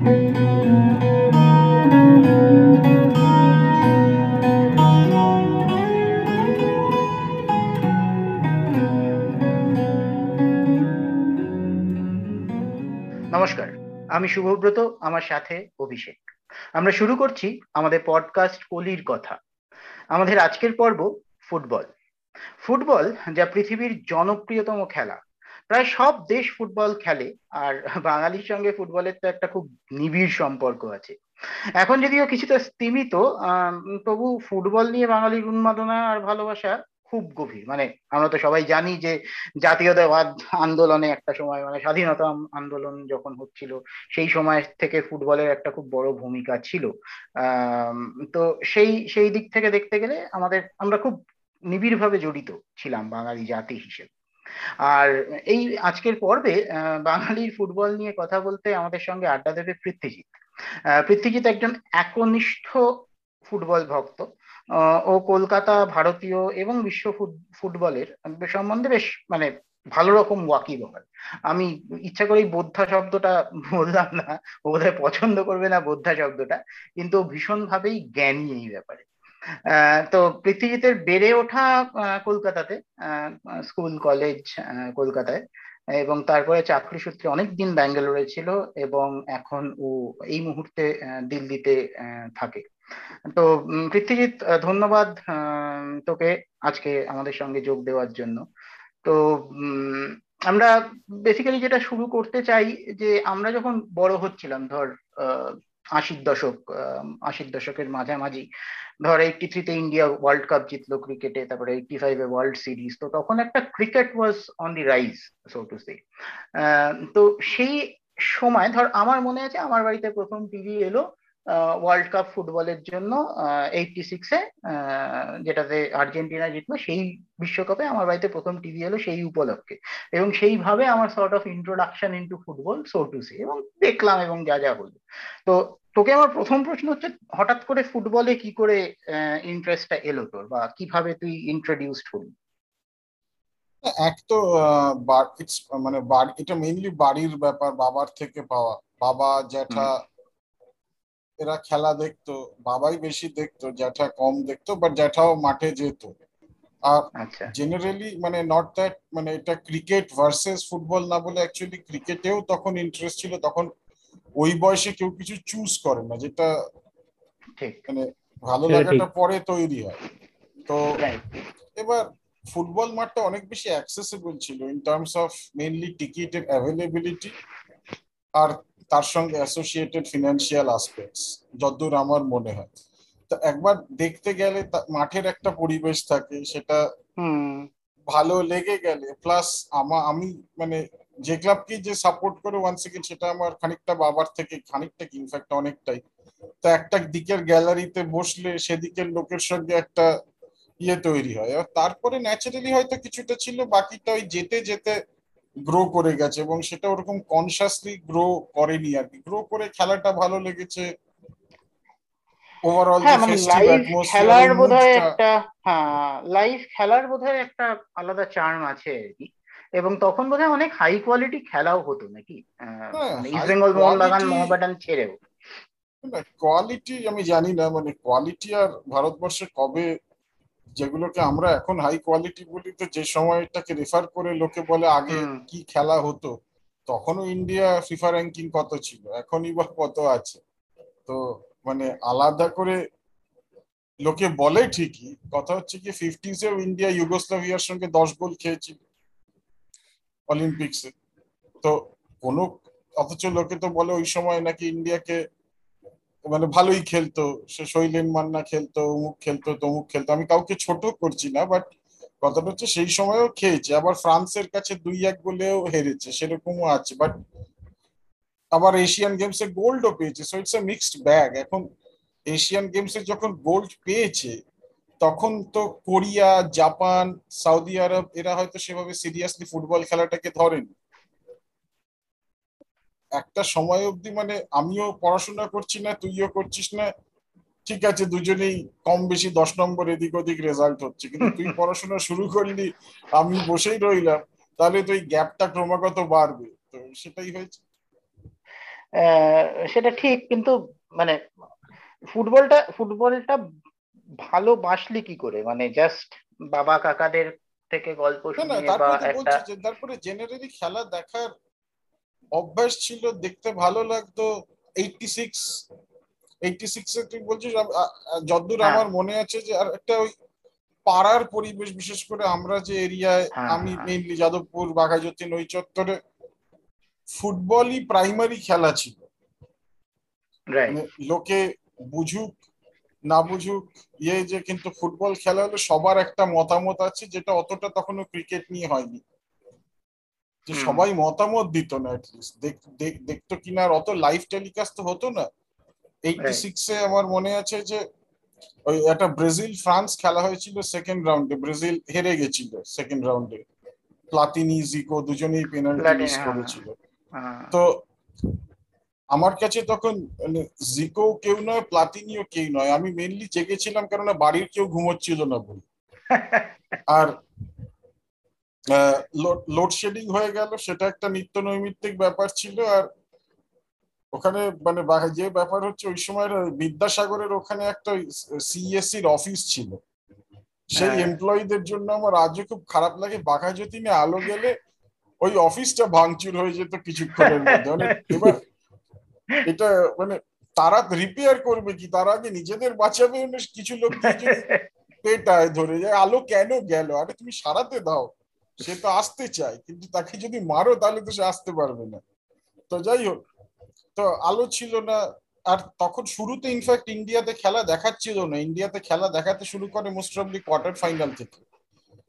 নমস্কার, আমি শুভব্রত, আমার সাথে অভিষেক। আমরা শুরু করছি আমাদের পডকাস্ট কলির কথা। আমাদের আজকের পর্ব ফুটবল। ফুটবল, যা পৃথিবীর জনপ্রিয়তম খেলা। প্রায় সব দেশ ফুটবল খেলে, আর বাঙালির সঙ্গে ফুটবলের তো একটা খুব নিবিড় সম্পর্ক আছে। এখন যদিও কিছুটা স্তীমিত তবু ফুটবল নিয়ে বাঙালির উন্মাদনা আর ভালোবাসা খুব গভীর। মানে আমরা তো সবাই জানি যে জাতীয়তাবাদ আন্দোলনে একটা সময় মানে স্বাধীনতা আন্দোলন যখন হচ্ছিল, সেই সময় থেকে ফুটবলের একটা খুব বড় ভূমিকা ছিল। তো সেই সেই দিক থেকে দেখতে গেলে আমাদের, আমরা খুব নিবিড়ভাবে জড়িত ছিলাম বাঙালি জাতি হিসেবে। আর এই আজকের পর্বে বাঙালির ফুটবল নিয়ে কথা বলতে আমাদের সঙ্গে আড্ডা দেবে পৃথ্বীজিৎ পৃথ্বীজিৎ একজন একনিষ্ঠ ফুটবল ভক্ত। ও কলকাতা ভারতীয় এবং বিশ্ব ফুটবলের সম্বন্ধে বেশ মানে ভালো রকম ওয়াকিবহাল। আমি ইচ্ছা করেই বোদ্ধা শব্দটা বললাম না, ও বোধহয় পছন্দ করবে না বোদ্ধা শব্দটা, কিন্তু ভীষণভাবেই জ্ঞানী এই ব্যাপারে। তো পৃথিবীতে বেড়ে ওঠা কলকাতাতে স্কুল, কলেজ কলকাতায়। এবং তারপরে চাকরি সূত্রে অনেকদিন ব্যাঙ্গালোরে ছিল এবং এখন ও এই মুহূর্তে দিল্লিতে থাকে। তো পৃথ্বীজিৎ ধন্যবাদ তোকে আজকে আমাদের সঙ্গে যোগ দেওয়ার জন্য। তো আমরা বেসিক্যালি যেটা শুরু করতে চাই যে আমরা যখন বড় হচ্ছিলাম, ধর আশির দশক আশির দশকের মাঝামাঝি। ধর এইটটি থ্রিতে ইন্ডিয়া ওয়ার্ল্ড কাপ জিতলো ক্রিকেটে তারপরে এইটটি ফাইভে ওয়ার্ল্ড সিরিজ তো তখন একটা cricket was on the rise so to say তো সেই সময়, ধর আমার মনে আছে, আমার বাড়িতে প্রথম টিভি এলো ওয়ার্ল্ড কাপ ফুটবলের জন্য এইটটি সিক্সে যেটাতে আর্জেন্টিনা জিতলো, সেই বিশ্বকাপে আমার বাড়িতে প্রথম টিভি এলো সেই উপলক্ষে। এবং সেইভাবে আমার sort of introduction into football so to see এবং দেখলাম এবং যা যা হলো। তো তোকে আমার প্রথম প্রশ্ন হচ্ছে হঠাৎ করে ফুটবলে কি করে ইন্টারেস্টটা এলো তোর? বা কীভাবে তুই ইন্ট্রোডিউসড হলি? এক তো মানে এটা মেইনলি বাড়ির ব্যাপার বাবার থেকে পাওয়া। বাবা জ্যাঠা এরা খেলা দেখতো বাবাই বেশি দেখতো জ্যাঠা কম দেখতো বাট জ্যাঠাও মাঠে যেত। আর জেনারেলি আচ্ছা। মানে নট দ্যাট মানে এটা ক্রিকেট ভার্সেস ফুটবল না বলে অ্যাকচুয়ালি ক্রিকেটেও তখন ইন্টারেস্ট ছিল তখন ওই বয়সে কেউ কিছু চুজ করে না যেটা মানে ভালো লাগাটা পরে তৈরি হয়। তো এবার ফুটবল মাঠটা অনেক বেশি অ্যাক্সেসিবল ছিল ইন টার্মস অফ মেইনলি টিকিটের অ্যাভেলেবিলিটি আর তার সঙ্গে অ্যাসোসিয়েটেড ফিনান্সিয়াল আসপেক্টস যতদূর আমার মনে হয়। তো একবার দেখতে গেলে মাঠের একটা পরিবেশ থাকে সেটা ভালো লেগে গেলে প্লাস আমা আমি মানে যে ক্লাবকে যে সাপোর্ট করে ওয়ান সেকেন্ড সেটা আমার খানিকটা বাবার থেকে খানিকটা কি ইনফ্যাক্ট অনেকটাই। তো একটা দিকের গ্যালারিতে বসলে সেদিকের লোকের সঙ্গে একটা ইয়ে তৈরি হয়। আর তারপরে ন্যাচারালি হয়তো কিছুটা ছিল বাকিটা ওই যেতে যেতে গ্রো করে গেছে এবং সেটা ওরকম কনসাসলি গ্রো করেনি আর কি। গ্রো করে খেলাটা ভালো লেগেছে। ওভারঅল হ্যাঁ মানে লাইভ খেলার বোধহয় একটা হ্যাঁ লাইভ খেলার বোধহয় একটা আলাদা চার্ম আছে। আর কি এবং তখন বোধহয় অনেক হাই কোয়ালিটি খেলাও হতো নাকি? ইস্ট বেঙ্গল মোহনবাগান মোহনবাগান ছেড়েও। কোয়ালিটি আমি জানি না মানে কোয়ালিটি আর ভারতবর্ষে কবে যেগুলোকে আমরা এখন হাই কোয়ালিটি বলি তো যে সময়টাকে রেফার করে লোকে বলে আগে কি খেলা হতো তখনও ইন্ডিয়া ফিফা র্যাঙ্কিং কত ছিল? এখনই বা কত আছে? তো মানে আলাদা করে লোকে বলে ঠিকই কথা হচ্ছে কি ফিফটিসেও ইন্ডিয়া ইউগোস্লাভিয়ার সঙ্গে দশ গোল খেয়েছিল। অলিম্পিক্সে তো কোনো অথচ লোকে তো বলে ওই সময় নাকি ইন্ডিয়াকে মানে ভালোই খেলতো, সে শৈলেন মান্না খেলতো, অমুক খেলতো, তমুক খেলতো। আমি কাউকে ছোট করছি না বাট কথাটা হচ্ছে সেই সময়ও খেয়েছে। আবার ফ্রান্সের কাছে দুই এক গোলেও হেরেছে, সেরকমও আছে। বাট আবার এশিয়ান গেমসে গোল্ডও পেয়েছে। So it's a mixed bag এখন এশিয়ান গেমসে যখন গোল্ড পেয়েছে তখন তো কোরিয়া জাপান সৌদি আরব এরা হয়তো সেভাবে সিরিয়াসলি ফুটবল খেলাটাকে ধরেনি। একটা সময় অবধি মানে আমিও পড়াশোনা করছি না তুইও করছিস না। ঠিক আছে দুজনেই কম বেশি দশ নম্বর এদিক ওদিক রেজাল্ট হচ্ছে। কিন্তু তুই পড়াশোনা শুরু করলি আমি বসেই রইলাম তাহলে তো এই গ্যাপটা ক্রমাগত বাড়বে। তো সেটাই হয়েছে। সেটা ঠিক কিন্তু মানে ফুটবলটা ফুটবলটা ভালোবাসলি কি করে মানে জাস্ট বাবা কাকাদের থেকে গল্প শুনে বা একটা তারপরে জেনারেলি খেলা দেখার অভ্যাস ছিল দেখতে ভালো লাগতো এইটটি সিক্স এইটটি সিক্স এ তুই বলছিস যদ্দূর হ্যাঁ। আমার মনে আছে যে আর একটা ওই পাড়ার পরিবেশ বিশেষ করে আমরা যে এরিয়ায় হ্যাঁ, আমি মেইনলি হ্যাঁ। যাদবপুর বাঘাযতীন ওই চত্বরে ফুটবলই প্রাইমারি খেলা ছিল মানে লোকে বুঝুক না বুঝুক ইয়ে যে কিন্তু ফুটবল খেলা হলে সবার একটা মতামত আছে যেটা অতটা তখনও ক্রিকেট নিয়ে হয়নি। যে সবাই মতামত দিত না অ্যাটলিস্ট দেখতো কিনা আর অত লাইভ টেলিকাস্ট তো হতো না। এইটি সিক্সে আমার মনে আছে যে ওই একটা ব্রাজিল ফ্রান্স খেলা হয়েছিল সেকেন্ড রাউন্ডে ব্রাজিল হেরে গেছিল সেকেন্ড রাউন্ডে প্লাতিনি জিকো দুজনেই পেনাল্টি মিস করেছিল। তো আমার কাছে তখন মানে জিকো কেউ নয় প্লাতিনিও কেউ নয়। আমি মেনলি জেগেছিলাম কেননা বাড়ির কেউ ঘুমোচ্ছিল না বলে। আর লোডশেডিং হয়ে গেল সেটা একটা নিত্য নৈমিত্তিক ব্যাপার ছিল। আর ওখানে মানে যে ব্যাপার হচ্ছে ওই সময় বিদ্যাসাগরের ওখানে একটা সিএসসির অফিস ছিল। সেই এমপ্লয়ীদের জন্য আমার আজও খুব খারাপ লাগে। বাঘা যতীনে আলো গেলে ওই অফিসটা ভাঙচুর হয়ে যেত কিছুক্ষণের মধ্যে। মানে এবার এটা মানে তারা রিপেয়ার করবে কি? তারা আগে নিজেদের বাঁচাবে কিছু লোক পেটায় ধরে যায়। আলো কেন গেল? আরে তুমি সারাতে দাও। সে তো আসতে চায় কিন্তু তাকে যদি মারো তাহলে তো সে আসতে পারবে না। তো যাই হোক তো আলো ছিল না। আর তখন শুরুতে ইনফ্যাক্ট ইন্ডিয়াতে খেলা দেখাচ্ছিল না। ইন্ডিয়াতে খেলা দেখাতে শুরু করে most of the quarter final থেকে।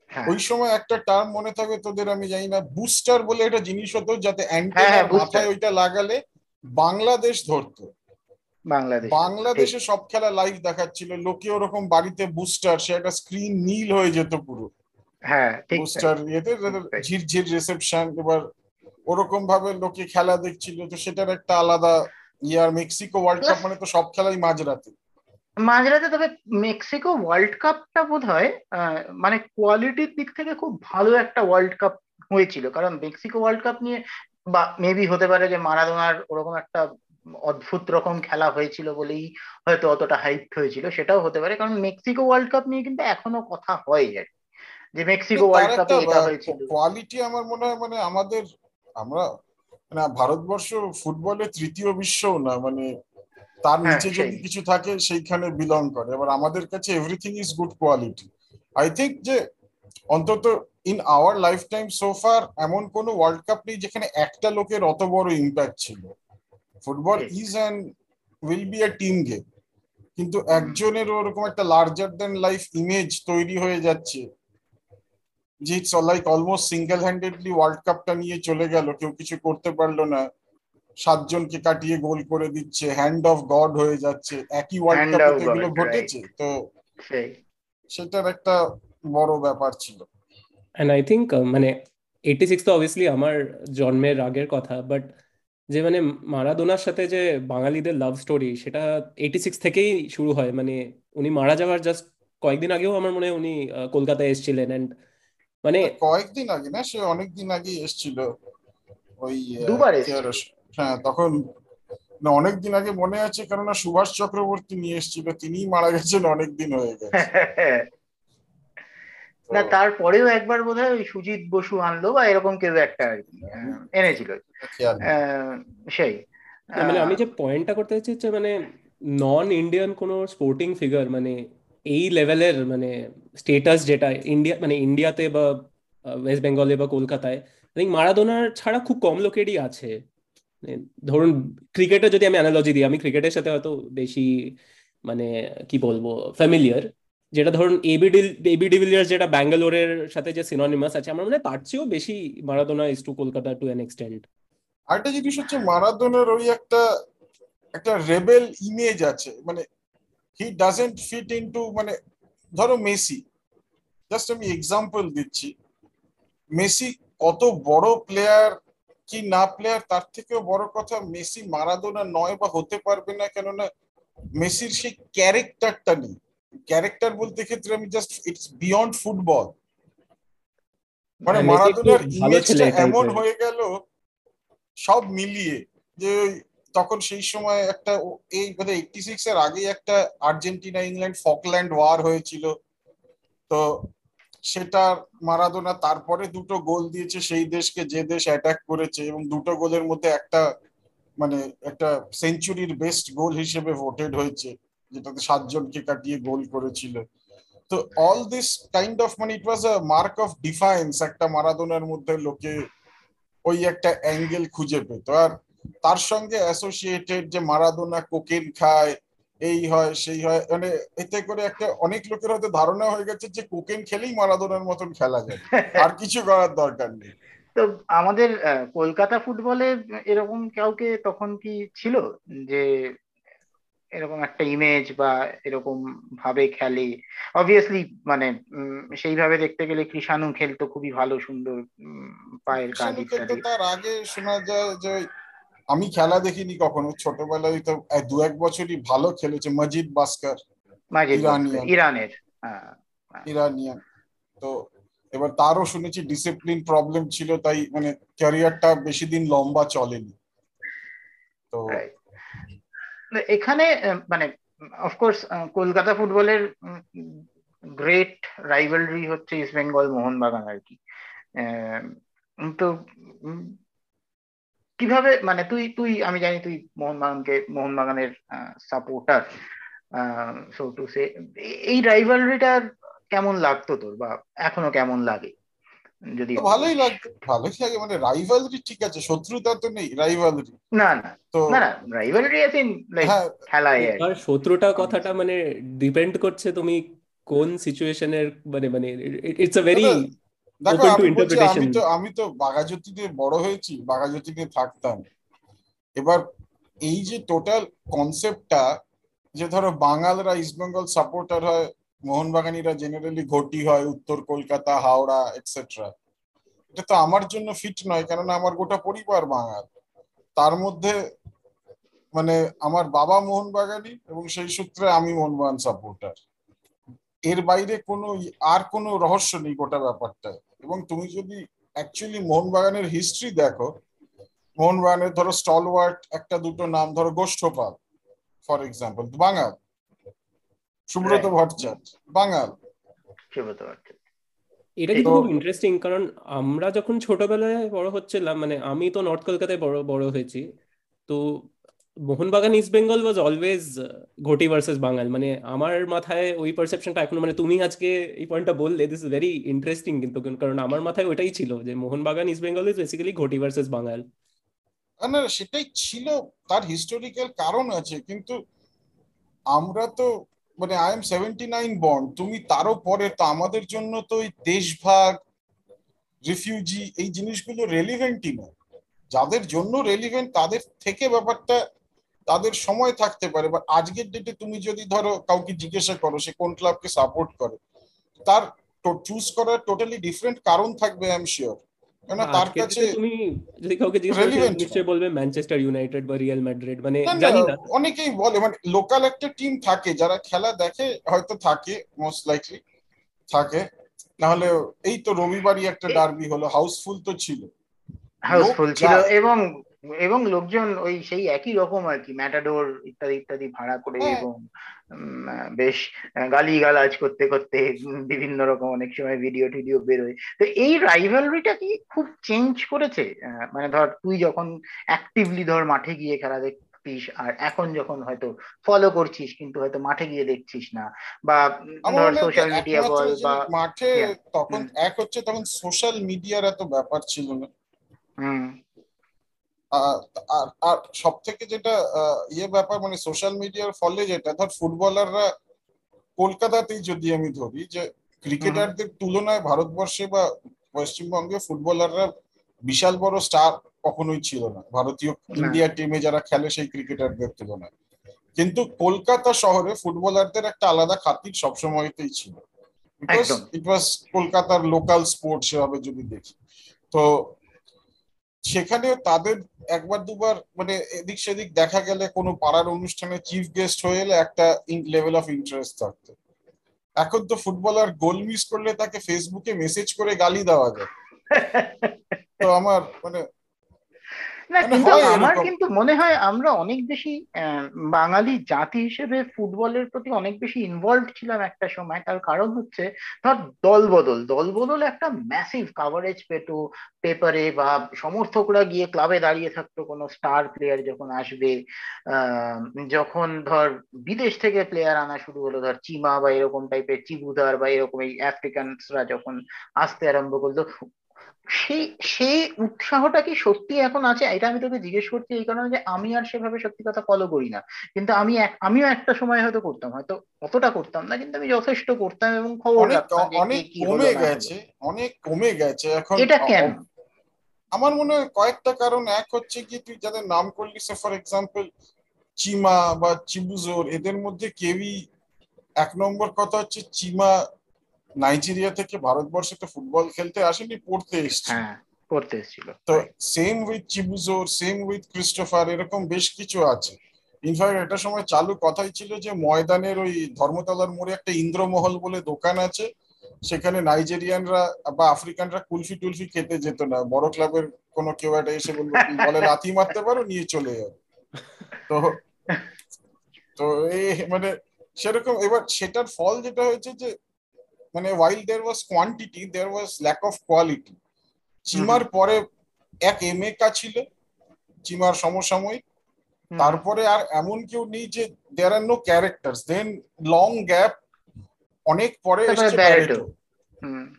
হ্যাঁ। ওই সময় একটা টার্ম মনে থাকে তোদের আমি জানি না বুস্টার বলে একটা জিনিস হতো যাতে অ্যান্টেনার হ্যাঁ, মাথায় ওইটা লাগালে বাংলাদেশ ধরতো। বাংলাদেশ। বাংলাদেশে সব খেলা লাইভ দেখাচ্ছিল লোকে ওরকম বাড়িতে বুস্টার সে একটা স্ক্রিন নীল হয়ে যেত পুরো। হ্যাঁ বুস্টার ইয়েতে ঝিরঝির রিসেপশন এবার ওরকম ভাবে লোকে খেলা দেখছিল তো সেটার একটা আলাদা ইয়ার মেক্সিকো ওয়ার্ল্ড কাপ মানে তো সব খেলাই মাঝরাতে। মাঝরাতে তবে মেক্সিকো ওয়ার্ল্ড কাপটা বোধ হয় মানে কোয়ালিটির দিক থেকে খুব ভালো একটা ওয়ার্ল্ড কাপ হয়েছিল। কারণ মেক্সিকো ওয়ার্ল্ড কাপ নিয়ে বা মেবি হতে পারে যে মারাদোনার ওরকম একটা অদ্ভুত রকম খেলা হয়েছিল বলেই হয়তো অতটা হাইপ হয়েছিল সেটাও হতে পারে। কারণ মেক্সিকো ওয়ার্ল্ড কাপ নিয়ে কিন্তু এখনও কথা হয় আর যে মেক্সিকো ওয়ার্ল্ড কাপে এটা হয়েছিল। কোয়ালিটি আমার মনে হয় মানে আমাদের আমরা মানে ভারতবর্ষ ফুটবলের তৃতীয় বিশ্ব না মানে তার হ্যাঁ, নিচে যদি কিছু থাকে সেইখানে বিলং করে। এবার আমাদের কাছে everything is good quality I think যে অন্তত ইন আওয়ার লাইফ টাইম সোফার এমন কোন ওয়ার্ল্ড কাপ নেই যেখানে একটা লোকের অত বড় ইম্প্যাক্ট ছিল। Football is and will be a team game কিন্তু একজনের ওরকম একটা লার্জার দেন লাইফ ইমেজ তৈরি হয়ে যাচ্ছে। যে it's like almost single handedly world কাপটা নিয়ে চলে গেল। কেউ কিছু করতে পারল না। সাতজনকে কাটিয়ে গোল করে দিচ্ছে। হ্যান্ড অফ গড হয়ে যাচ্ছে। একই ওয়ার্ল্ড কাপে এগুলো ঘটেছে। তো সেটার একটা বড় ব্যাপার ছিল। এন্ড আই থিঙ্ক মানে এইটি সিক্স তো অবভিয়াসলি আমার জন্মের আগের কথা বাট যে মানে মারাদোনার সাথে যে বাঙালিদের লাভ স্টোরি সেটা এইটি সিক্স থেকেই শুরু হয়। মানে উনি মারা যাওয়ার জাস্ট কয়েকদিন আগেও আমার মনে হয় উনি কলকাতায় এসেছিলেন। এন্ড মানে কয়েকদিন আগে না সে অনেকদিন আগে এসেছিল। ওই দুবার হ্যাঁ তখন না অনেকদিন আগে মনে আছে কেননা সুভাষ চক্রবর্তী নিয়ে এসেছিল তিনিই মারা গেছেন অনেকদিন হয়ে গেছে। না তারপরেও একবার বোধ হয় ওই সুজিত বসু আনলো বা এরকম কেউ একটা আর কি এনেছিল। সেই। মানে আমি যে পয়েন্টটা করতে চাইছি হচ্ছে মানে নন ইন্ডিয়ান কোনো স্পোর্টিং ফিগার মানে এই লেভেলের মানে স্টেটাস যেটা ইন্ডিয়া মানে ইন্ডিয়াতে বা ওয়েস্ট বেঙ্গলে বা কলকাতায় আই মারাদোনার ছাড়া খুব কম লোকেরই আছে। মানে ধরুন ক্রিকেটে যদি আমি অ্যানালজি দিই আমি ক্রিকেটের সাথে হয়তো বেশি মানে কি বলব ফ্যামিলিয়ার যেটা ধরুন এবি ডিল এবি ডিভিলিয়ার্স যেটা ব্যাঙ্গালোরের সাথে যে সিনোনিমাস আছে, আমার মনে হয় তার চেয়েও বেশি Maradona is to Kolkata to an extent আরেকটা জিনিস হচ্ছে মারাদোনার ওই একটা একটা রেবেল ইমেজ আছে। মানে হি ডাজেন্ট ফিট ইনটু মানে ধরো মেসি। জাস্ট আমি এক্সাম্পল দিচ্ছি। মেসি কত বড় প্লেয়ার কি না প্লেয়ার তার থেকেও বড় কথা মেসি মারাদোনা নয় বা হতে পারবে না, কেননা মেসির সেই ক্যারেক্টারটা নেই। ক্যারেক্টার বলতে ক্ষেত্রে আমি জাস্ট ইটস বিয়ন্ড ফুটবল মানে মারাদোনার ইমেজটা এমন হয়ে গেল সব মিলিয়ে যে তখন সেই সময় একটা এই মানে এইটটি সিক্স এর আগে একটা আর্জেন্টিনা ইংল্যান্ড ফকল্যান্ড ওয়ার হয়েছিল। তো সেটা মারাদোনা তারপরে দুটো গোল দিয়েছে সেই দেশকে যে দেশ অ্যাটাক করেছে এবং দুটো গোলের মধ্যে একটা মানে একটা সেঞ্চুরির বেস্ট গোল হিসেবে ভোটেড হয়েছে। যেটাতে সাতজনকে কাটিয়ে গোল করেছিল। তো অল দিস কাইন্ড অফ মানে it was a mark of difference একটা মারাদোনার মধ্যে লোকে ওই একটা অ্যাঙ্গেল খুঁজে পেত। আর তার সঙ্গে অ্যাসোসিয়েটেড যে মারাদোনা কোকেন খায় এই হয় সেই হয় মানে এতে করে একটা অনেক লোকের হয়তো ধারণা হয়ে গেছে যে কোকেন খেলেই মারাদোনার মতন খেলা যায়। আর কিছু করার দরকার নেই। তো আমাদের কলকাতা ফুটবলে এরকম কাউকে তখন কি ছিল যে এরকম একটা ইমেজ বা এরকম ভাবে খেলে। অবভিয়াসলি মানে সেইভাবে দেখতে গেলে কৃষাণু খেলতো খুবই ভালো সুন্দর পায়ের কাজ ইত্যাদি। তার আগে শোনা যায় যে আমি খেলা দেখিনি কখনো ছোটবেলায় তো দু এক বছরই ভালো খেলেছে মজিদ বাস্কার ইরানের। ইরানিয়ান তো এবার তারও শুনেছি ডিসিপ্লিন প্রবলেম ছিল তাই মানে ক্যারিয়ারটা বেশি দিন লম্বা চলেনি। তো এখানে মানে অফকোর্স কলকাতা ফুটবলের গ্রেট রাইভালরি হচ্ছে ইস্ট বেঙ্গল মোহনবাগান আর কি। তো কীভাবে মানে তুই তুই, আমি জানি তুই মোহনবাগানকে, মোহনবাগানের সাপোর্টার সো টু সে এই রাইভালরিটা কেমন লাগতো তোর বা এখনও কেমন লাগে? যদি ভালোই লাগতো ভালোই লাগে মানে রাইভালরি ঠিক আছে শত্রুতা তো নেই রাইভালরি না না তো না না রাইভালরি আই থিং লাইক খেলায় আর শত্রুতা কথাটা মানে ডিপেন্ড করছে তুমি কোন সিচুয়েশনের মানে মানে ইটস আ ভেরি দেখো আমি তো আমি তো বাগাজ্যোতিতে বড় হয়েছি বাগাজ্যোতিতে থাকতাম। এবার এই যে টোটাল কনসেপ্টটা যে ধরো বাঙালরা ইস্ট বেঙ্গল সাপোর্টার হয় মোহনবাগানিরা জেনারেলি ঘটি হয়, উত্তর কলকাতা, হাওড়া এটসেট্রা এটা তো আমার জন্য ফিট নয়, কেননা আমার গোটা পরিবার বাঙাল। তার মধ্যে মানে আমার বাবা মোহনবাগানি এবং সেই সূত্রে আমি মোহনবাগান সাপোর্টার এর বাইরে কোনো আর কোনো রহস্য নেই গোটা ব্যাপারটা এবং তুমি যদি অ্যাকচুয়ালি মোহনবাগানের হিস্ট্রি দেখো, মোহনবাগানের ধরো স্টলওয়ার্ট একটা দুটো নাম, ধরো গোষ্ঠপাল ফর এক্সাম্পল বাঙাল। সুব্রত ভট্টাচার্য বাঙাল। সুব্রত ভট্টাচার্য। এটা কিন্তু খুব ইন্টারেস্টিং কারণ আমরা যখন ছোটবেলায় বড় হচ্ছিলাম মানে আমি তো নর্থ কলকাতায় বড় বড় হয়েছি তো Mohun Bagan East Bengal was always ঘটি ভার্সেস বাঙাল মানে আমার মাথায় ওই পারসেপশনটা এখনও মানে তুমি আজকে এই পয়েন্টটা বললে দিস ইজ ভেরি ইন্টারেস্টিং কিন্তু কারণ আমার মাথায় ওটাই ছিল যে Mohun Bagan East Bengal is basically ঘটি ভার্সেস বাঙাল না সেটাই ছিল তার হিস্টোরিক্যাল কারণ আছে কিন্তু আমরা তো মানে আই এম সেভেন্টি নাইন বন্ড তুমি তারও পরে, তো আমাদের জন্য তো ওই দেশভাগ রিফিউজি এই জিনিসগুলো রেলিভেন্টই নয়। যাদের জন্য রেলিভেন্ট তাদের থেকে ব্যাপারটা, তাদের সময় থাকতে পারে। বা আজকের ডেটে তুমি যদি ধরো কাউকে জিজ্ঞাসা করো, সে কোন ক্লাবকে সাপোর্ট করে, তার চুজ করার টোটালি ডিফারেন্ট কারণ থাকবে আই এম শিওর কেন তার কাছে তুমি যদি কাউকে জিজ্ঞেস নিশ্চয়ই বলবে ম্যানচেস্টার ইউনাইটেড বা রিয়াল ম্যাড্রিড মানে জানি না। অনেকেই বলে মানে লোকাল একটা টিম থাকে যারা খেলা দেখে হয়তো থাকে মোস্ট লাইকলি থাকে। নাহলে এই তো রবিবারই একটা ডার্বি হলো হাউসফুল তো ছিল। হাউসফুল ছিল এবং এবং লোকজন ওই সেই একই রকম আর কি ম্যাটাডোর ইত্যাদি ইত্যাদি ভাড়া করে হ্যাঁ। এবং বেশ গালি গালাজ করতে করতে বিভিন্ন রকম অনেক সময় ভিডিও টিডিও বেরোয়। তো এই রাইভালরিটা কি খুব চেঞ্জ করেছে? মানে ধর তুই যখন অ্যাক্টিভলি ধর মাঠে গিয়ে খেলা দেখতিস আর এখন যখন হয়তো ফলো করছিস কিন্তু হয়তো মাঠে গিয়ে দেখছিস না বা ধর সোশ্যাল মিডিয়া বল বা মাঠে তখন এক হচ্ছে তখন সোশ্যাল মিডিয়ার এত ব্যাপার ছিল না। হুম আর সব থেকে যেটা ইয়ে ব্যাপার মানে সোশ্যাল মিডিয়ার ফলে যেটা ধর ফুটবলাররা কলকাতাতেই যদি আমি ধরি যে ক্রিকেটারদের তুলনায় ভারতবর্ষে বা পশ্চিমবঙ্গে ফুটবলাররা বিশাল বড় স্টার কখনোই ছিল না। ভারতীয় ইন্ডিয়া টিমে যারা খেলে সেই ক্রিকেটারদের তুলনায়। কিন্তু কলকাতা শহরে ফুটবলারদের একটা আলাদা খাতির সবসময়তেই ছিল। ইট ওয়াজ কলকাতার লোকাল স্পোর্ট সেভাবে যদি দেখি। তো সেখানেও তাদের একবার দুবার মানে এদিক সেদিক দেখা গেলে কোনো পাড়ার অনুষ্ঠানে চিফ গেস্ট হয়ে এলে একটা লেভেল অফ ইন্টারেস্ট থাকতো। এখন তো ফুটবলার গোল মিস করলে তাকে ফেসবুকে মেসেজ করে গালি দেওয়া যায়। তো আমার মানে না মানে কিন্তু আমার কিন্তু মনে হয় আমরা অনেক বেশি বাঙালি জাতি হিসেবে ফুটবলের প্রতি অনেক বেশি ইনভলভ ছিলাম একটা সময়। তার কারণ হচ্ছে ধর দল বদল। দল বদল একটা ম্যাসিভ কাভারেজ পেতো পেপারে বা সমর্থকরা গিয়ে ক্লাবে দাঁড়িয়ে থাকতো কোনো স্টার প্লেয়ার যখন আসবে আহ, যখন ধর বিদেশ থেকে প্লেয়ার আনা শুরু হলো ধর চিমা বা এরকম টাইপের চিবুদার বা এরকম এই আফ্রিকানসরা যখন আসতে আরম্ভ করল সেই সেই উৎসাহটা কি সত্যি এখন আছে? এটা আমি তোকে জিজ্ঞেস করছি এই কারণে যে আমি আর সেভাবে সত্যি কথা ফলো করি না। কিন্তু আমি আমিও একটা সময় হয়তো করতাম হয়তো অতটা করতাম না কিন্তু আমি যথেষ্ট করতাম এবং খবর অনেক কমে গেছে অনেক কমে গেছে এখন। এটা কেন? আমার মনে হয় কয়েকটা কারণ এক হচ্ছে কি তুই যাদের নাম করলি সে ফর এক্সাম্পল চিমা বা চিবুজোর এদের মধ্যে কেউই এক নম্বর কথা হচ্ছে চিমা নাইজেরিয়া থেকে ভারতবর্ষে তো ফুটবল খেলতে আসেনি পড়তে এসছে। হ্যাঁ এসেছিল। তো same with চিবুজোর same with Christopher এরকম বেশ কিছু আছে। ইনফ্যাক্ট একটা সময় চালু কথাই ছিল যে ময়দানের ওই ধর্মতলার মোড়ে একটা ইন্দ্রমহল বলে দোকান আছে সেখানে নাইজেরিয়ানরা বা আফ্রিকানরা কুলফি টুলফি খেতে যেত না। বড় ক্লাবের কোনো কেউ একটা এসে বলল বলে লাথি মারতে পারো নিয়ে চলে যাও। তো তো এই মানে সেরকম এবার সেটার ফল যেটা হয়েছে যে মানে while there was quantity there was lack of quality চিমার পরে এক এমএকা ছিল চিমার সমসাময়িক। তারপরে আর এমন কেউ নেই যে there are no characters then long gap অনেক পরে এসছে ব্যারেটো।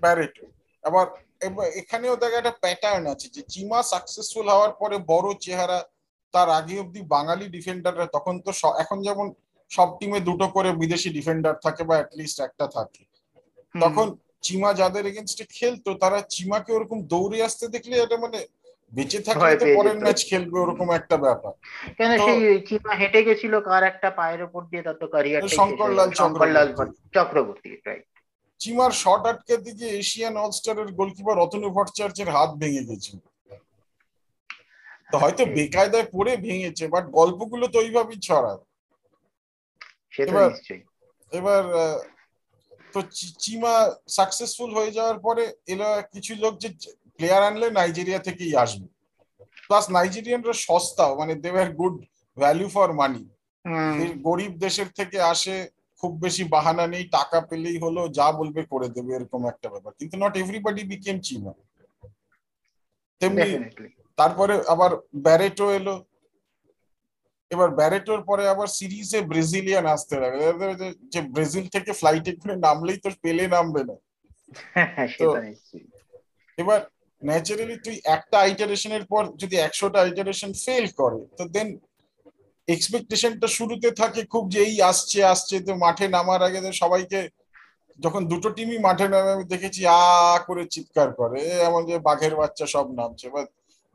ব্যারেটো আবার এবার এখানেও দেখা একটা প্যাটার্ন আছে যে চিমা সাকসেসফুল হওয়ার পরে বড় চেহারা তার আগে অব্দি বাঙালি ডিফেন্ডাররা তখন তো এখন যেমন সব টিমে দুটো করে বিদেশি ডিফেন্ডার থাকে বা অ্যাটলিস্ট একটা থাকে। তখন চিমা যাদের এগেনস্টে খেলতো তারা চিমাকে ওরকম দৌড়ে আসতে দেখলে এটা মানে বেঁচে থাকলে তো পরের ম্যাচ খেলবে ওরকম একটা ব্যাপার। কেন সেই চিমা হেঁটে গেছিল কার একটা পায়ের উপর দিয়ে তার তো ক্যারিয়ার শঙ্করলাল শঙ্করলাল চক্রবর্তী। চক্রবর্তী রাইট চিমার শট আটকে দিকে এশিয়ান অলস্টারের গোলকিপার অতনু ভট্টাচার্যের হাত ভেঙে গেছিল। তো হয়তো বেকায়দায় পড়ে ভেঙেছে বাট গল্পগুলো তো ওইভাবেই ছড়ায়। এবার- এবার তো চিমা সাকসেসফুল হয়ে যাওয়ার পরে এলো কিছু লোক যে প্লেয়ার আনলে নাইজেরিয়া থেকেই আসবে। প্লাস নাইজেরিয়ানরা সস্তাও মানে দেওয়ার গুড ভ্যালু ফর মানি গরিব দেশের থেকে আসে খুব বেশি বাহানা নেই টাকা পেলেই হলো যা বলবে করে দেবে এরকম একটা ব্যাপার। কিন্তু নট এভরিবডি বিকেম চিমা তেমনি তারপরে আবার ব্যারেটো এলো এবার ব্যারেটোর পরে আবার সিরিজে ব্রাজিলিয়ান আসতে লাগে। যে- ব্রাজিল থেকে ফ্লাইটে করে নামলেই তো পেলে নামবে না। তো এবার ন্যাচারালি তুই একটা আইটারেশনের পর যদি একশোটা আইটারেশন ফেল করে তো দেন এক্সপেকটেশনটা শুরুতে থাকে খুব যে এই আসছে আসছে তো মাঠে নামার আগে তো সবাইকে যখন দুটো টিমই মাঠে নামে আমি দেখেছি আ করে চিৎকার করে। এমন যে বাঘের বাচ্চা সব নামছে। এবার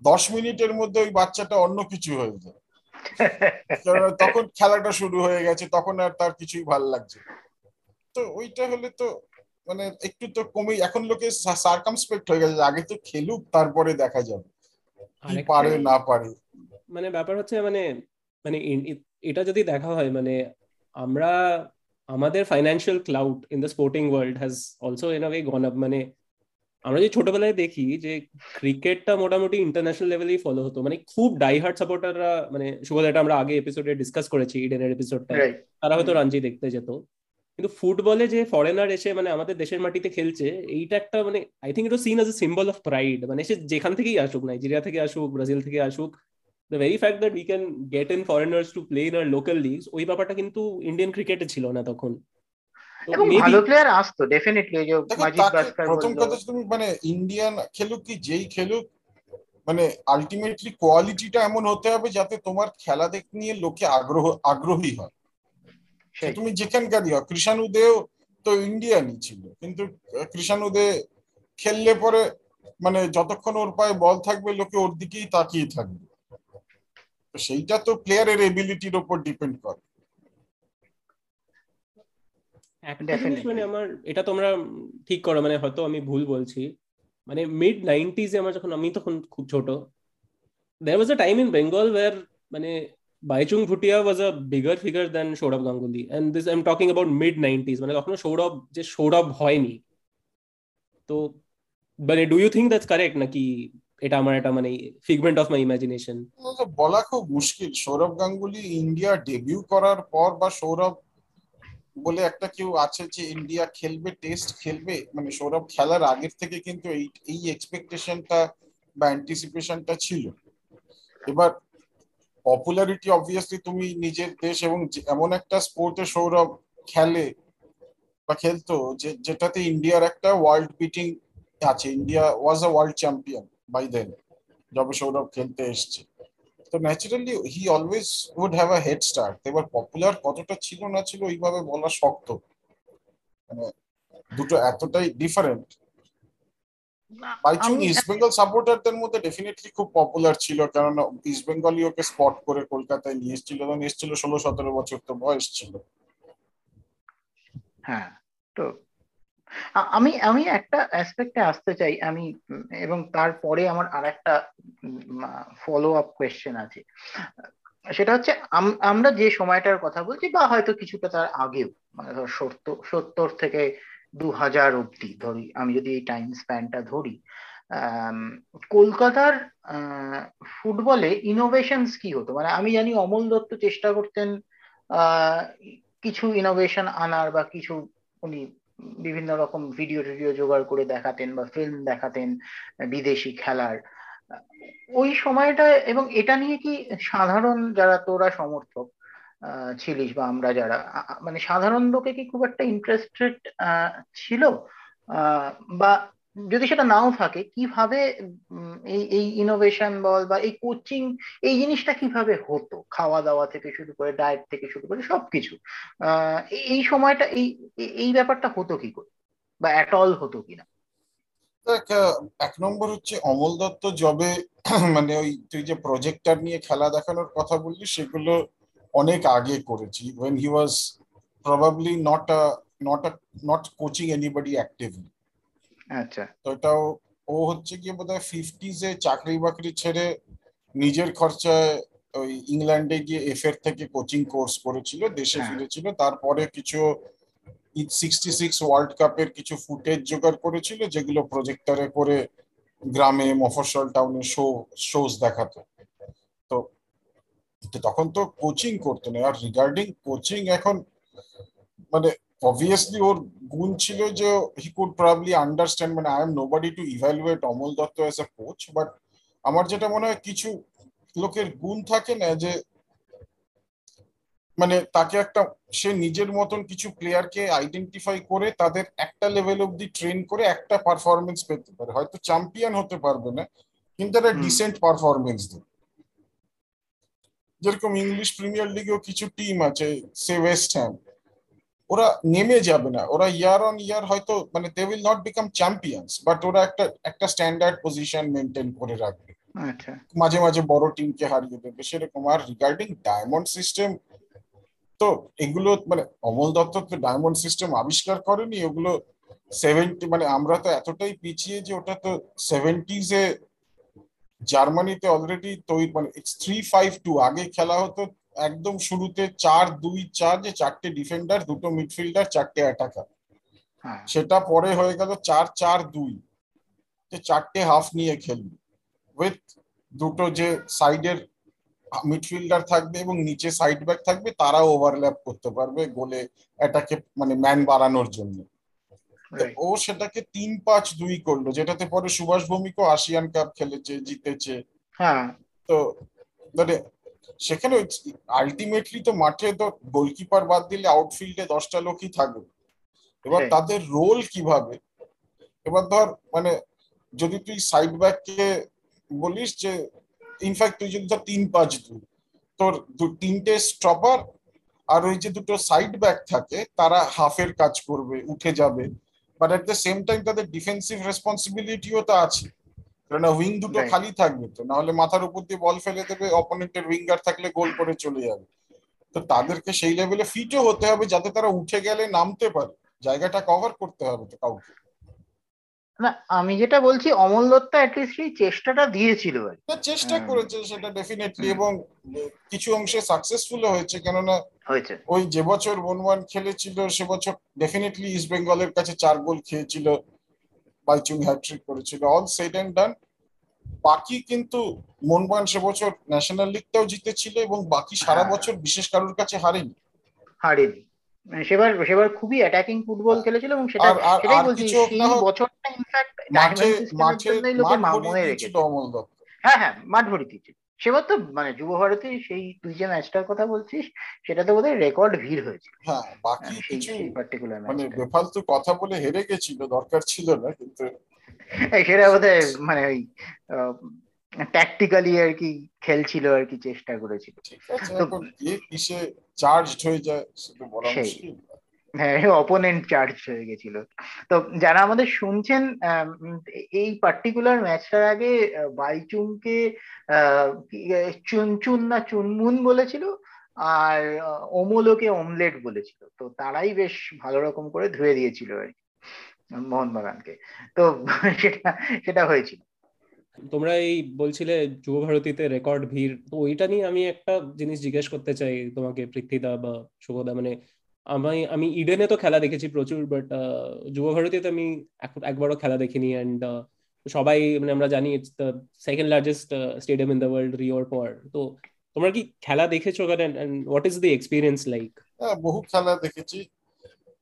দশ মিনিটের মধ্যে ওই বাচ্চাটা অন্য কিছু হয়ে যায়। তখন খেলাটা শুরু হয়ে গেছে তখন আর তার কিছুই ভালো লাগছে তো ওইটা হলে তো মানে একটু তো কমে এখন লোকে সার্কামস্পেক্ট হয়ে গেছে আগে তো খেলুক তারপরে দেখা যাবে। কি পারে না পারে। মানে ব্যাপার হচ্ছে মানে মানে এটা যদি দেখা হয় মানে আমরা আমাদের financial clout in the sporting world has also in a way gone up মানে আমরা যে ছোটবেলায় দেখি যে ক্রিকেটটা মোটামুটি ইন্টারন্যাশনাল লেভেলেই ফলো হতো মানে খুব ডাইহার্ট সাপোর্টাররা মানে শুভ এটা আমরা আগে এপিসোডে ডিসকাস করেছি ইডেনের এপিসোডটা তারা হয়তো রঞ্জি দেখতে যেত। কিন্তু ফুটবলে যে ফরেনার এসে মানে আমাদের দেশের মাটিতে খেলছে এইটা একটা মানে I think it seen as a symbol of pride মানে সে যেখান থেকেই আসুক নাইজেরিয়া থেকে আসুক ব্রাজিল থেকে আসুক the very fact that we can get in foreigners to play in our local leagues ওই ব্যাপারটা কিন্তু ইন্ডিয়ান ক্রিকেটে ছিল না তখন। এবং ভালো প্লেয়ার আসতো ডেফিনেটলি যে মাজিদ তাকে প্রথম কথা তুমি মানে ইন্ডিয়ান খেলুক কি যেই খেলুক মানে আলটিমেটলি কোয়ালিটিটা এমন হতে হবে যাতে তোমার খেলা দেখ নিয়ে লোকে আগ্রহ আগ্রহী হয়। তুমি যেখানকারই হোক কৃষাণু দেও তো ইন্ডিয়ানই ছিল কিন্তু কৃষাণু দে খেললে পরে মানে যতক্ষণ ওর পায়ে বল থাকবে লোকে ওর দিকেই তাকিয়ে থাকবে। তো সেইটা তো প্লেয়ারের এবিলিটির ওপর ডিপেন্ড করে। একটা জিনিস Definitely. মানে আমার এটা তোমরা ঠিক করো মানে হয়তো আমি ভুল বলছি। মানে মিড নাইনটিজে আমার যখন আমি তখন খুব ছোট। There was a time in Bengal where মানে Baichung Bhutia was a bigger figure than Sourav Ganguly and this I'm talking about mid 90s মানে তখনও সৌরভ যে সৌরভ হয়নি। তো মানে do you think that's correct নাকি এটা আমার একটা মানে ফিগমেন্ট অফ মাই ইমাজিনেশন বলা খুব মুশকিল। সৌরভ গাঙ্গুলি ইন্ডিয়া ডেবিউ করার পর বা সৌরভ বলে একটা কেউ আছে যে ইন্ডিয়া খেলবে টেস্ট খেলবে। মানে সৌরভ খেলার আগের থেকে কিন্তু এই এই এক্সপেকটেশনটা বা অ্যান্টিসিপেশনটা ছিল। এবার পপুলারিটি অবভিয়াসলি তুমি নিজের দেশ এবং এমন একটা স্পোর্টে সৌরভ খেলে বা খেলতো যে, যেটাতে ইন্ডিয়ার একটা ওয়ার্ল্ড বিটিং আছে। India was a world champion by then যবে সৌরভ খেলতে এসছে। তো naturally he always would have a head start এবার পপুলার কতটা ছিল না ছিল ওইভাবে বলা শক্ত। মানে দুটো এতটাই ডিফারেন্ট বাইচুং ইস্ট বেঙ্গল সাপোর্টারদের মধ্যে ডেফিনেটলি খুব পপুলার ছিল কেননা ইস্ট বেঙ্গলই ওকে স্পট করে কলকাতায় নিয়ে এসেছিল তখন এসেছিল ষোলো সতেরো বছর তো বয়স ছিল। হ্যাঁ তো আমি আমি একটা অ্যাসপেক্টে আসতে চাই, আমি, এবং তারপরে আমার আর একটা ফলো আপ কোয়েশ্চেন আছে। সেটা হচ্ছে আমরা যে সময়টার কথা বলছি, বা হয়তো কিছুটা তার আগেও মানে ধর সত্তর সত্তর থেকে দু হাজার অব্দি ধরি, আমি যদি এই টাইম স্প্যানটা ধরি কলকাতার ফুটবলে ইনোভেশনস কি হতো? মানে আমি জানি অমল দত্ত চেষ্টা করতেন কিছু ইনোভেশন আনার বা কিছু উনি বিভিন্ন রকম ভিডিও টিডিও জোগাড় করে দেখাতেন বা ফিল্ম দেখাতেন, বিদেশি খেলার। ওই সময়টা এবং এটা নিয়ে কি সাধারণ যারা তোরা সমর্থক ছিলিস বা আমরা যারা মানে সাধারণ লোকে কি খুব একটা ইন্টারেস্টেড ছিল? বা যদি সেটা নাও থাকে, কীভাবে এই এই ইনোভেশন বল বা এই কোচিং এই জিনিসটা কীভাবে হতো? খাওয়া দাওয়া থেকে শুরু করে ডায়েট থেকে শুরু করে সবকিছু। এই সময়টা, এই এই ব্যাপারটা হতো কি করে? বা অ্যাট অল হতো কিনা? এক নম্বর হচ্ছে অমল দত্ত জবে মানে ওই তুই যে প্রজেক্টার নিয়ে খেলা দেখানোর কথা বললি, সেগুলো অনেক আগে করেছি। When he was probably not a not a not coaching anybody actively আচ্ছা। তো এটাও ও হচ্ছে গিয়ে বোধহয় ফিফটিজে চাকরি বাকরি ছেড়ে নিজের খরচায় ওই ইংল্যান্ডে গিয়ে এফ এর থেকে কোচিং কোর্স করেছিল দেশে ফিরেছিল তারপরে কিছু সিক্সটি সিক্স ওয়ার্ল্ড কাপের কিছু ফুটেজ জোগাড় করেছিল যেগুলো প্রজেক্টরে করে গ্রামে মফস্বল টাউনে শো শোজ দেখাতো। তো তখন তো কোচিং করতো না। আর রিগার্ডিং কোচিং এখন মানে অবভিয়াসলি ওর গুণ ছিল যে হি কুড প্রবলি আন্ডারস্ট্যান্ড মানে I am nobody to evaluate Amal Dutta as a coach but আমার যেটা মনে হয় কিছু লোকের গুণ থাকে না যে মানে তাকে একটা সে নিজের মতন কিছু প্লেয়ারকে আইডেন্টিফাই করে তাদের একটা লেভেল অব্দি ট্রেন করে একটা পারফরমেন্স পেতে পারে। হয়তো চ্যাম্পিয়ন হতে পারবে না কিন্তু একটা ডিসেন্ট পারফরমেন্স দেবে। যেরকম ইংলিশ প্রিমিয়ার লিগেও কিছু টিম আছে সে ওয়েস্ট হ্যাম ওরা নেমে যাবে না। ওরা ইয়ার অন ইয়ার হয়তো মানে they will not become champions but ওরা একটা একটা স্ট্যান্ডার্ড পজিশন মেনটেন করে রাখবে। আচ্ছা। মাঝে মাঝে বড় টিমকে হারিয়ে দেবে সেরকম। আর রিগার্ডিং ডায়মন্ড সিস্টেম তো এগুলো মানে অমল দত্ত তো ডায়মন্ড সিস্টেম আবিষ্কার করেনি ওগুলো সেভেন্টি মানে আমরা তো এতটাই পিছিয়ে যে ওটা তো সেভেন্টিজে জার্মানিতে অলরেডি তৈরি মানে থ্রি ফাইভ টু আগে খেলা হতো একদম শুরুতে চার দুই চার যে চারটে ডিফেন্ডার দুটো মিডফিল্ডার চারটে অ্যাটাকার সেটা পরে হয়ে গেল চার চার দুই। যে চারটে হাফ নিয়ে খেলবে। উইথ দুটো যে সাইডের মিডফিল্ডার থাকবে এবং নিচে সাইড ব্যাক থাকবে তারাও ওভারল্যাপ করতে পারবে গোলে এটাকে মানে ম্যান বাড়ানোর জন্য। ও সেটাকে তিন পাঁচ দুই করল যেটাতে পরে সুভাষ ভৌমিকও আসিয়ান কাপ খেলেছে জিতেছে। হ্যাঁ। তো মানে সেখানে আলটিমেটলি তো মাঠে তো গোলকিপার বাদ দিলে আউটফিল্ডে দশটা লোকই থাকবে। এবার তাদের রোল কীভাবে? এবার ধর মানে যদি তুই সাইড ব্যাককে বলিস যে ইনফ্যাক্ট তুই যদি ধর তিন পাঁচ দুই তোর তিনটে স্টপার আর ওই যে দুটো সাইড ব্যাক থাকে তারা হাফের কাজ করবে উঠে যাবে। But at the same time তাদের ডিফেন্সিভ রেসপন্সিবিলিটিও তো আছে। কেননা উইং দুটো খালি থাকবে তো নাহলে মাথার উপর দিয়ে বল ফেলে দেবে অপোনেন্টের উইঙ্গার থাকলে গোল করে চলে যাবে। তো তাদেরকে সেই লেভেলে ফিটও হতে হবে যাতে তারা উঠে গেলে নামতে পারে। জায়গাটা কভার করতে হবে তো কাউকে। না আমি যেটা বলছি অমল দত্ত অ্যাটলিস্ট সেই চেষ্টাটা দিয়েছিল চেষ্টা করেছে সেটা ডেফিনেটলি এবং কিছু অংশে সাকসেসফুল হয়েছে কেননা হয়েছে। ওই যে বছর বনওয়ান খেলেছিল সে বছর ডেফিনেটলি ইস্ট বেঙ্গলের কাছে চার গোল খেয়েছিল। বাইচুং হ্যাট্রিক করেছিল। অল সেড এন্ড ডান বাকি কিন্তু মোহনবাগান সে বছর ন্যাশনাল লিগটাও জিতেছিল এবং বাকি সারা হ্যাঁ। বছর বিশেষ কারোর কাছে হারেনি। হারেনি। মানে সেবার সেবার খুবই অ্যাটাকিং ফুটবল খেলেছিল এবং সেটা সেটাই বলছি সেই বছরটা ইনফ্যাক্ট মাঠে মাঠে জন্যই লোকে মাঠ ভরিয়ে দিয়েছিল রেখেছে অমল দত্ত। হ্যাঁ হ্যাঁ মাঠ সেবার তো মানে যুব ভারতী সেই তুই যে ম্যাচটার কথা বলছিস সেটা তো বোধহয় রেকর্ড ভিড় হয়েছে হ্যাঁ বাকি কিছু পার্টিকুলার মানে বেফালতু কথা বলে হেরে গেছিল দরকার ছিল না কিন্তু সেটা বোধহয় মানে ওই ট্যাকটিক্যালি আর কি খেলছিল আর কি চেষ্টা করেছিল। ঠিক আছে তো- এখন কে কিসে চার্জড হয়ে যায় সেটা বলা। মুশকিল। হ্যাঁ অপোনেন্ট চার্জ হয়ে গেছিল। তো যারা আমাদের শুনছেন এই পার্টিকুলার ম্যাচটার আগে বাইচুংকে চুনচুন না চুনমুন বলেছিল আর আহ, অমলেট বলেছিল। তো তারাই বেশ ভালো রকম করে ধুয়ে দিয়েছিল আর মোহনবাগানকে তো সেটা সেটা হয়েছিল। তোমরা এই বলছিলে যুব ভারতীতে রেকর্ড ভিড়। তো ওইটা নিয়ে আমি একটা জিনিস জিজ্ঞেস করতে চাই তোমাকে পৃথ্বীদা বা শুভদা মানে আমি আমি ইডেনে তো খেলা দেখেছি প্রচুর বাট যুব ভারতীতে আমি এক- একবারও খেলা দেখিনি অ্যান্ড সবাই মানে আমরা জানি it's the second largest stadium in the world রিওর পর তো তোমরা কি খেলা দেখেছ ওখানে what is the experience like হ্যাঁ বহু খেলা দেখেছি।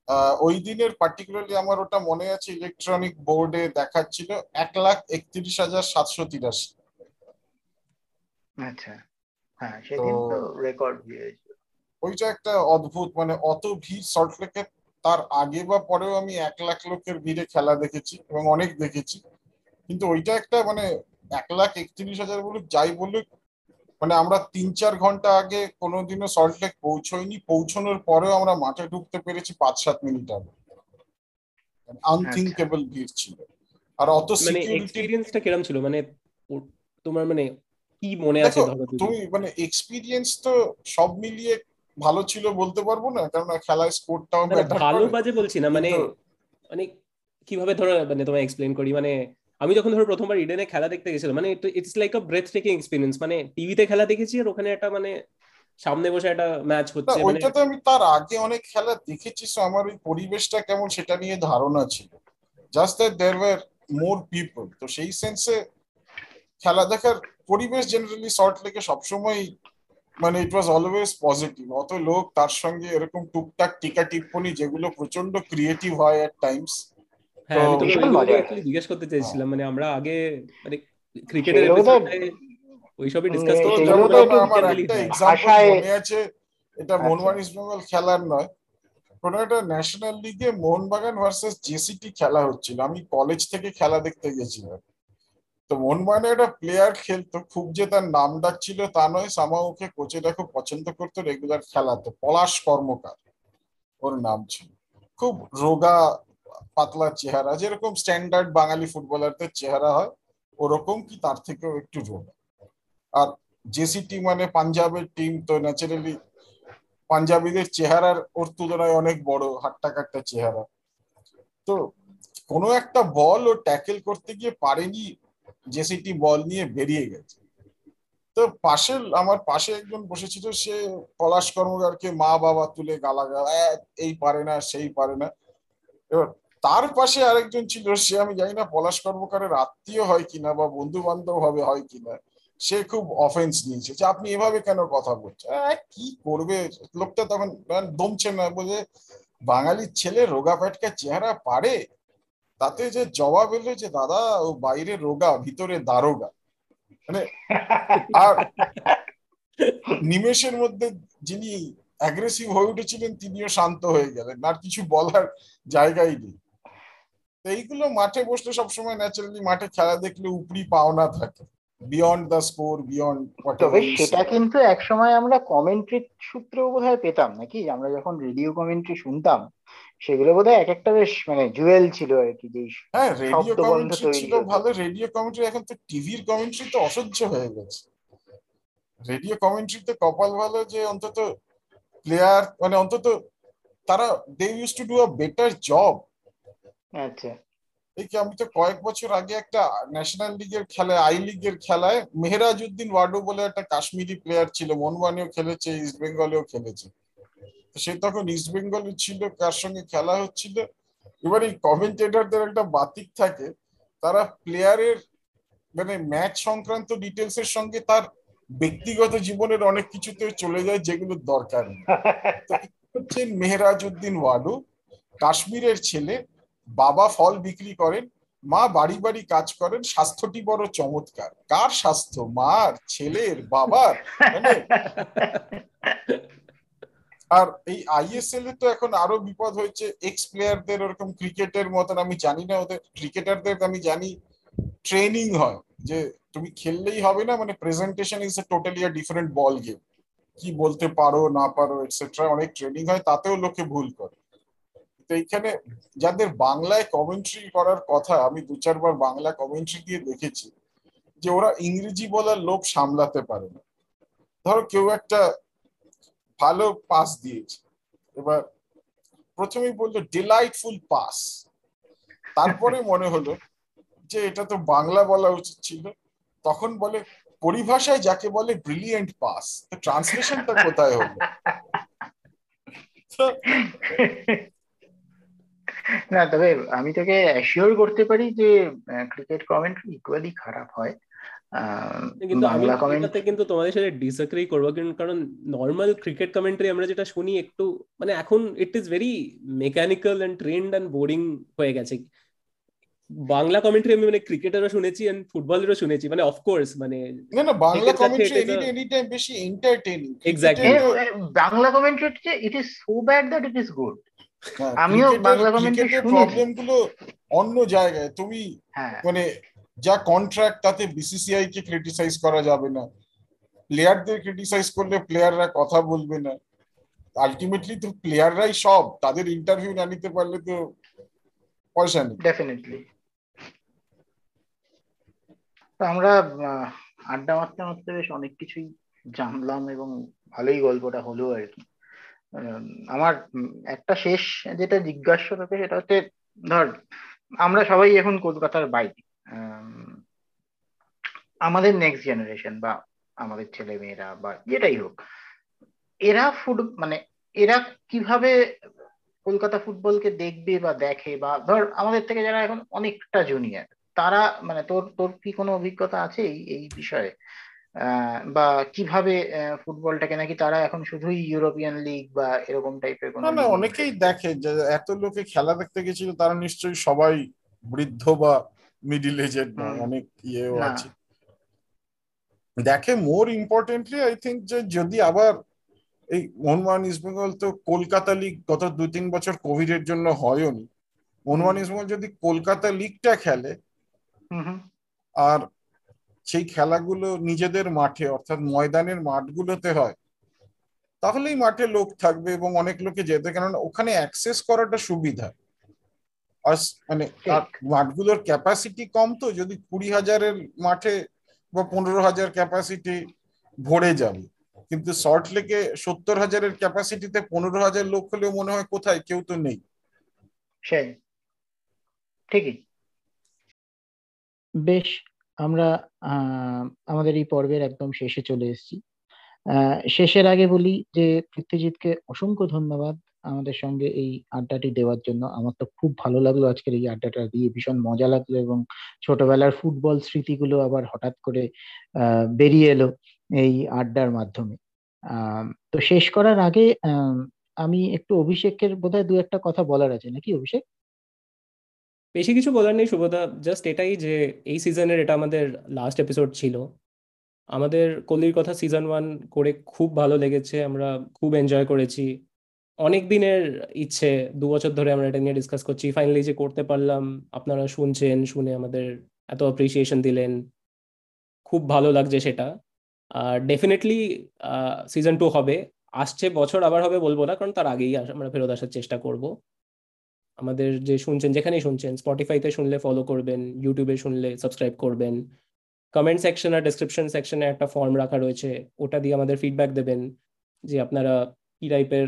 আহ, ওই দিনের পার্টিকুলারলি আমার ওটা মনে আছে ইলেকট্রনিক বোর্ডে দেখাচ্ছিল এক লাখ একত্রিশ হাজার সাতশো তিরাশি। আচ্ছা। হ্যাঁ সেদিন তো তো- রেকর্ড হয়েছিল ওইটা একটা অদ্ভুত মানে অত ভিড় সল্টলেকে তার আগে বা পরেও আমি এক লাখ লোকের ভিড়ে খেলা দেখেছি এবং অনেক দেখেছি। কিন্তু ওইটা একটা মানে এক লাখ একত্রিশ হাজার বলুক যাই বলুক মানে আমরা তিন চার ঘণ্টা আগে কোনোদিনও সল্টলেক পৌঁছইনি পৌঁছানোর পরেও আমরা মাঠে ঢুকতে পেরেছি পাঁচ সাত মিনিট আগে। আনথিঙ্কেবল ভিড় ছিল। আর অত মানে এক্সপিরিয়েন্সটা কিরম ছিল? মানে তোমার মানে কি মনে আছে? তুমি? মানে এক্সপিরিয়েন্স তো সব মিলিয়ে ভালো ছিল বলতে পারব না কারণ খেলার স্কোরটাও ভালো বাজে বলছি না মানে মানে কীভাবে ধরো মানে তোমায় এক্সপ্লেন করি মানে আমি যখন ধরো প্রথমবার ইডেনে খেলা দেখতে গেছিলাম মানে it's like a breath taking experience মানে টিভিতে খেলা দেখেছি আর ওখানে একটা মানে সামনে বসে একটা ম্যাচ হচ্ছে মানে ওইটা তো আমি তার আগে অনেক খেলা দেখেছি সো আমার ওই পরিবেশটা কেমন সেটা নিয়ে ধারণা ছিল। Just that there were more people তো সেই সেন্সে খেলা দেখার পরিবেশ জেনারেলি সল্ট লেকে সবসময় মানে ইট ওয়াজ অলওয়েজ পজিটিভ অত লোক তার সঙ্গে এরকম টুকটাক টিকা টিপ্পনি যেগুলো প্রচণ্ড ক্রিয়েটিভ হয় এট টাইমস হ্যাঁ আমি জিজ্ঞেস করতে চেয়েছিলাম মানে আমরা আগে মানে ক্রিকেটের ওইসবই ডিসকাস করতে আমার একটা এক্সাম্পল মনে আছে এটা আচ্ছা। মোহনবাগান ইস্ট বেঙ্গল খেলার নয় কোন একটা ন্যাশনাল লিগে মোহনবাগান ভার্সেস জেসিটি খেলা হচ্ছিল। আমি কলেজ থেকে খেলা দেখতে গেছিলাম। তো মোহনবাগানে একটা প্লেয়ার খেলতো, খুব যে তার নাম ডাক ছিল তা নয় সামা ওকে কোচেরা খুব পছন্দ করতো রেগুলার খেলাতো পলাশ কর্মকার ওর নাম ছিল। খুব রোগা, পাতলা চেহারা, যেরকম স্ট্যান্ডার্ড বাঙালি ফুটবলারদের চেহারা হয়, ওরকম কি তার থেকেও একটু রোগা। আর জেসিটি মানে পাঞ্জাবের টিম তো ন্যাচারালি পাঞ্জাবিদের চেহারার ওর তুলনায় অনেক বড়, হাট্টা কাট্টা চেহারা। তো কোনো একটা বল ও ট্যাকেল করতে গিয়ে পারেনি জেসিটি বল নিয়ে বেরিয়ে গেছে। তো পাশে আমার পাশে একজন বসেছিল সে পলাশ কর্মকারকে মা বাবা তুলে গালাগাল এই পারে না সেই পারে না। এবার তার পাশে আরেকজন ছিল সে আমি জানি না পলাশ কর্মকারের আত্মীয় হয় কিনা বা বন্ধু বান্ধব হবে হয় কিনা সে খুব অফেন্স নিয়েছে যে আপনি এভাবে কেন কথা বলছেন? আহ, কি করবে? লোকটা তখন মানে দমছে না বলে বাঙালির ছেলে রোগা পেটকা চেহারা পারে? তাতে যে জবাব এলো যে দাদা ও বাইরে রোগা ভিতরে দারোগা। মানে আর নিমেষের মধ্যে যিনি অ্যাগ্রেসিভ হয়ে উঠেছিলেন তিনিও শান্ত হয়ে গেলেন। আর কিছু বলার জায়গাই নেই। তো এইগুলো মাঠে বসলে সবসময় ন্যাচারালি মাঠে খেলা দেখলে উপরি পাওনা থাকে। বিয়ন্ড দ্য স্কোর বিয়ন্ড তবে সেটা কিন্তু একসময় আমরা কমেন্ট্রি সূত্রেও বোধহয় পেতাম নাকি? আমরা যখন রেডিও কমেন্ট্রি শুনতাম সেগুলো বোধহয় এক একটা বেশ মানে জুয়েল ছিল আর কি যে হ্যাঁ রেডিও কমেন্ট্রি ছিল। ভালো রেডিও কমেন্ট্রি এখন তো টিভির কমেন্ট্রি তো অসহ্য হয়ে গেছে। রেডিও কমেন্ট্রিতে কপাল ভালো যে অন্তত প্লেয়ার মানে অন্তত তারা they use to do a better job আচ্ছা। এই কি আমি তো কয়েক বছর আগে একটা ন্যাশনাল লিগের খেলায় আই লিগের খেলায় মেহরাজউদ্দিন ওয়াডু বলে একটা কাশ্মীরি প্লেয়ার ছিল মনমানিও খেলেছে ইস্ট বেঙ্গলেও খেলেছে। সে তখন ইস্ট বেঙ্গলে ছিল, কার সঙ্গে খেলা হচ্ছিল। এবার এই কমেন্টেটরদের একটা বাতিক থাকে, তারা প্লেয়ারের মানে ম্যাচ সংক্রান্ত ডিটেলস এর সঙ্গে তার ব্যক্তিগত জীবনের অনেক কিছুতে চলে যায় যেগুলোর দরকার হচ্ছেন মেহরাজ উদ্দিন ওয়াডু কাশ্মীরের ছেলে, বাবা ফল বিক্রি করেন, মা বাড়ি বাড়ি কাজ করেন, স্বাস্থ্যটি বড় চমৎকার। কার স্বাস্থ্য? মার, ছেলের, বাবার? মানে আর এই আইএসএল এ তো এখন আরও বিপদ হয়েছে। এক্স প্লেয়ারদের ওরকম ক্রিকেটের মতন আমি জানি না, ওদের ক্রিকেটারদের আমি জানি ট্রেনিং হয়। যে তুমি খেললেই হবে না মানে presentation is a totally a different ball game কি বলতে পারো, না পারো এটসেট্রা অনেক ট্রেনিং হয়, তাতেও লোকে ভুল করে। তো এইখানে যাদের বাংলায় কমেন্ট্রি করার কথা, আমি দু চারবার বাংলা কমেন্ট্রি দিয়ে দেখেছি, যে ওরা ইংরেজি বলার লোক সামলাতে পারে না। ধরো কেউ একটা ভালো পাস দিয়েছে। এবার প্রথমেই বলল ডিলাইটফুল পাস তারপরে মনে হলো যে এটা তো বাংলা বলা উচিত ছিল। তখন বলে, পরিভাষায় যাকে বলে ব্রিলিয়েন্ট পাস তো ট্রান্সলেশনটা কোথায় হলো? না, তবে আমি তোকে অ্যাসিওর করতে পারি যে ক্রিকেট কমেন্ট্রি ইকুয়ালি খারাপ হয়। কিন্তু আমি এটাতে কিন্তু তোমাদের সাথে ডিসএগ্রি করব কারণ নর্মাল ক্রিকেট কমেন্ট্রি আমরা যেটা শুনি একটু মানে এখন it is very mechanical and trend and boring হয়ে গেছে। বাংলা কমেন্ট্রি আমি মানে ক্রিকেটারও শুনেছি এন্ড ফুটবলেরও শুনেছি মানে অফকোর্স মানে না না Bangla commentary any any time বেশি entertaining exactly Bangla commentary it is so bad that it is good আমিও বাংলা কমেন্ট্রি শুনেছি। প্রবলেমগুলো অন্য জায়গায় তুমি হ্যাঁ। মানে যা কন্ট্রাক্ট তাতে বিসিসিআই কে ক্রিটিসাইজ করা যাবে না। প্লেয়ারদের ক্রিটিসাইজ করলে প্লেয়াররা কথা বলবে না। আলটিমেটলি তো প্লেয়াররাই সব। তাদের ইন্টারভিউ না নিতে পারলে তো পয়সা নেই। ডেফিনেটলি আমরা আড্ডা মারতে মারতে বেশ অনেক কিছুই জানলাম এবং ভালোই গল্পটা হলো আর কি। আমার একটা শেষ যেটা জিজ্ঞাসা থাকে সেটা হচ্ছে, ধর, আমরা সবাই এখন কলকাতার বাইরে। আমাদের নেক্সট জেনারেশন বা আমাদের ছেলে মেয়েরা বা যেটাই হোক এরা ফুট মানে এরা কীভাবে কলকাতা ফুটবলকে দেখবে বা দেখে বা ধর আমাদের থেকে যারা এখন অনেকটা জুনিয়র তারা মানে তোর তোর কি কোনো অভিজ্ঞতা আছে এই বিষয়ে? বা কীভাবে ফুটবলটাকে নাকি তারা এখন শুধুই ইউরোপিয়ান লিগ বা এরকম টাইপের কোনো না অনেকেই দেখে যে এত লোকে খেলা দেখতে গেছিল তারা নিশ্চয়ই সবাই বৃদ্ধ বা মিডিল এজের অনেক ইয়েও আছে। দেখে মোর ইম্পর্টেন্টলি আই থিঙ্ক যে যদি আবার এই মোহনবাগান ইস্ট বেঙ্গল তো কলকাতা লিগ গত দুই তিন বছর কোভিড এর জন্য হয়নি মোহনবাগান ইস্ট বেঙ্গল যদি কলকাতা লিগটা খেলে আর সেই খেলাগুলো নিজেদের মাঠে অর্থাৎ ময়দানের মাঠগুলোতে হয় তাহলেই মাঠে লোক থাকবে এবং অনেক লোকে যেতে। কেননা ওখানে অ্যাক্সেস করাটা সুবিধা। মানে মাঠগুলোর ক্যাপাসিটি কম তো যদি কুড়ি হাজারের মাঠে বা পনেরো হাজার ক্যাপাসিটি ভরে যাবে। কিন্তু সল্ট লেকে সত্তর হাজারের ক্যাপাসিটিতে পনেরো হাজার লোক হলেও মনে হয় কোথায় কেউ তো নেই। সেই। ঠিকই। বেশ আমরা আমাদের এই পর্বের একদম শেষে চলে এসেছি। শেষের আগে বলি যে পৃথ্বীজিৎকে অসংখ্য ধন্যবাদ। আমাদের সঙ্গে এই আড্ডাটি দেওয়ার জন্য। আমার তো খুব ভালো লাগল আজকের এই আড্ডাটা দিয়ে। ভীষণ মজা লাগল এবং ছোটবেলার ফুটবল স্মৃতিগুলো আবার হঠাৎ করে বেরিয়ে এলো এই আড্ডার মাধ্যমে। তো শেষ করার আগে আমি একটু অভিষেকের বোধহয় দু একটা কথা বলার আছে। নাকি অভিষেক? বেশি কিছু বলার নেই শুভদা। জাস্ট এটাই যে এই সিজনের এটা আমাদের লাস্ট এপিসোড ছিল। আমাদের কলির কথা সিজন ওয়ান করে খুব ভালো লেগেছে। আমরা খুব এনজয় করেছি। অনেক দিনের ইচ্ছে, দু বছর ধরে আমরা এটা নিয়ে ডিসকাস করছি। ফাইনালি যে করতে পারলাম, আপনারা শুনছেন, শুনে আমাদের এত অ্যাপ্রিসিয়েশন দিলেন। খুব ভালো লাগছে সেটা। আর ডেফিনেটলি সিজন টু হবে। আসছে বছর, আবার হবে বলব না, কারণ তার আগেই আমরা ফেরত আসার চেষ্টা করব। আমাদের যে শুনছেন, যেখানেই শুনছেন স্পটিফাইতে শুনলে ফলো করবেন ইউটিউবে শুনলে সাবস্ক্রাইব করবেন। কমেন্ট সেকশন আর ডিসক্রিপশন সেকশনে একটা ফর্ম রাখা রয়েছে। ওটা দিয়ে আমাদের ফিডব্যাক দেবেন যে আপনারা কি টাইপের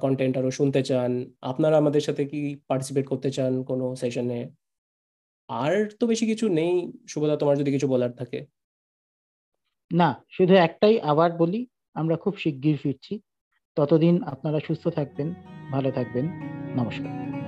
কন্টেন্ট আরও শুনতে চান। আপনারা আমাদের সাথে কি পার্টিসিপেট করতে চান কোনো সেশনে আর তো বেশি কিছু নেই। শুভদা, তোমার যদি কিছু বলার থাকে। না, শুধু একটাই আবার বলি, আমরা খুব শিগগির ফিরছি। ততদিন আপনারা সুস্থ থাকবেন, ভালো থাকবেন। নমস্কার।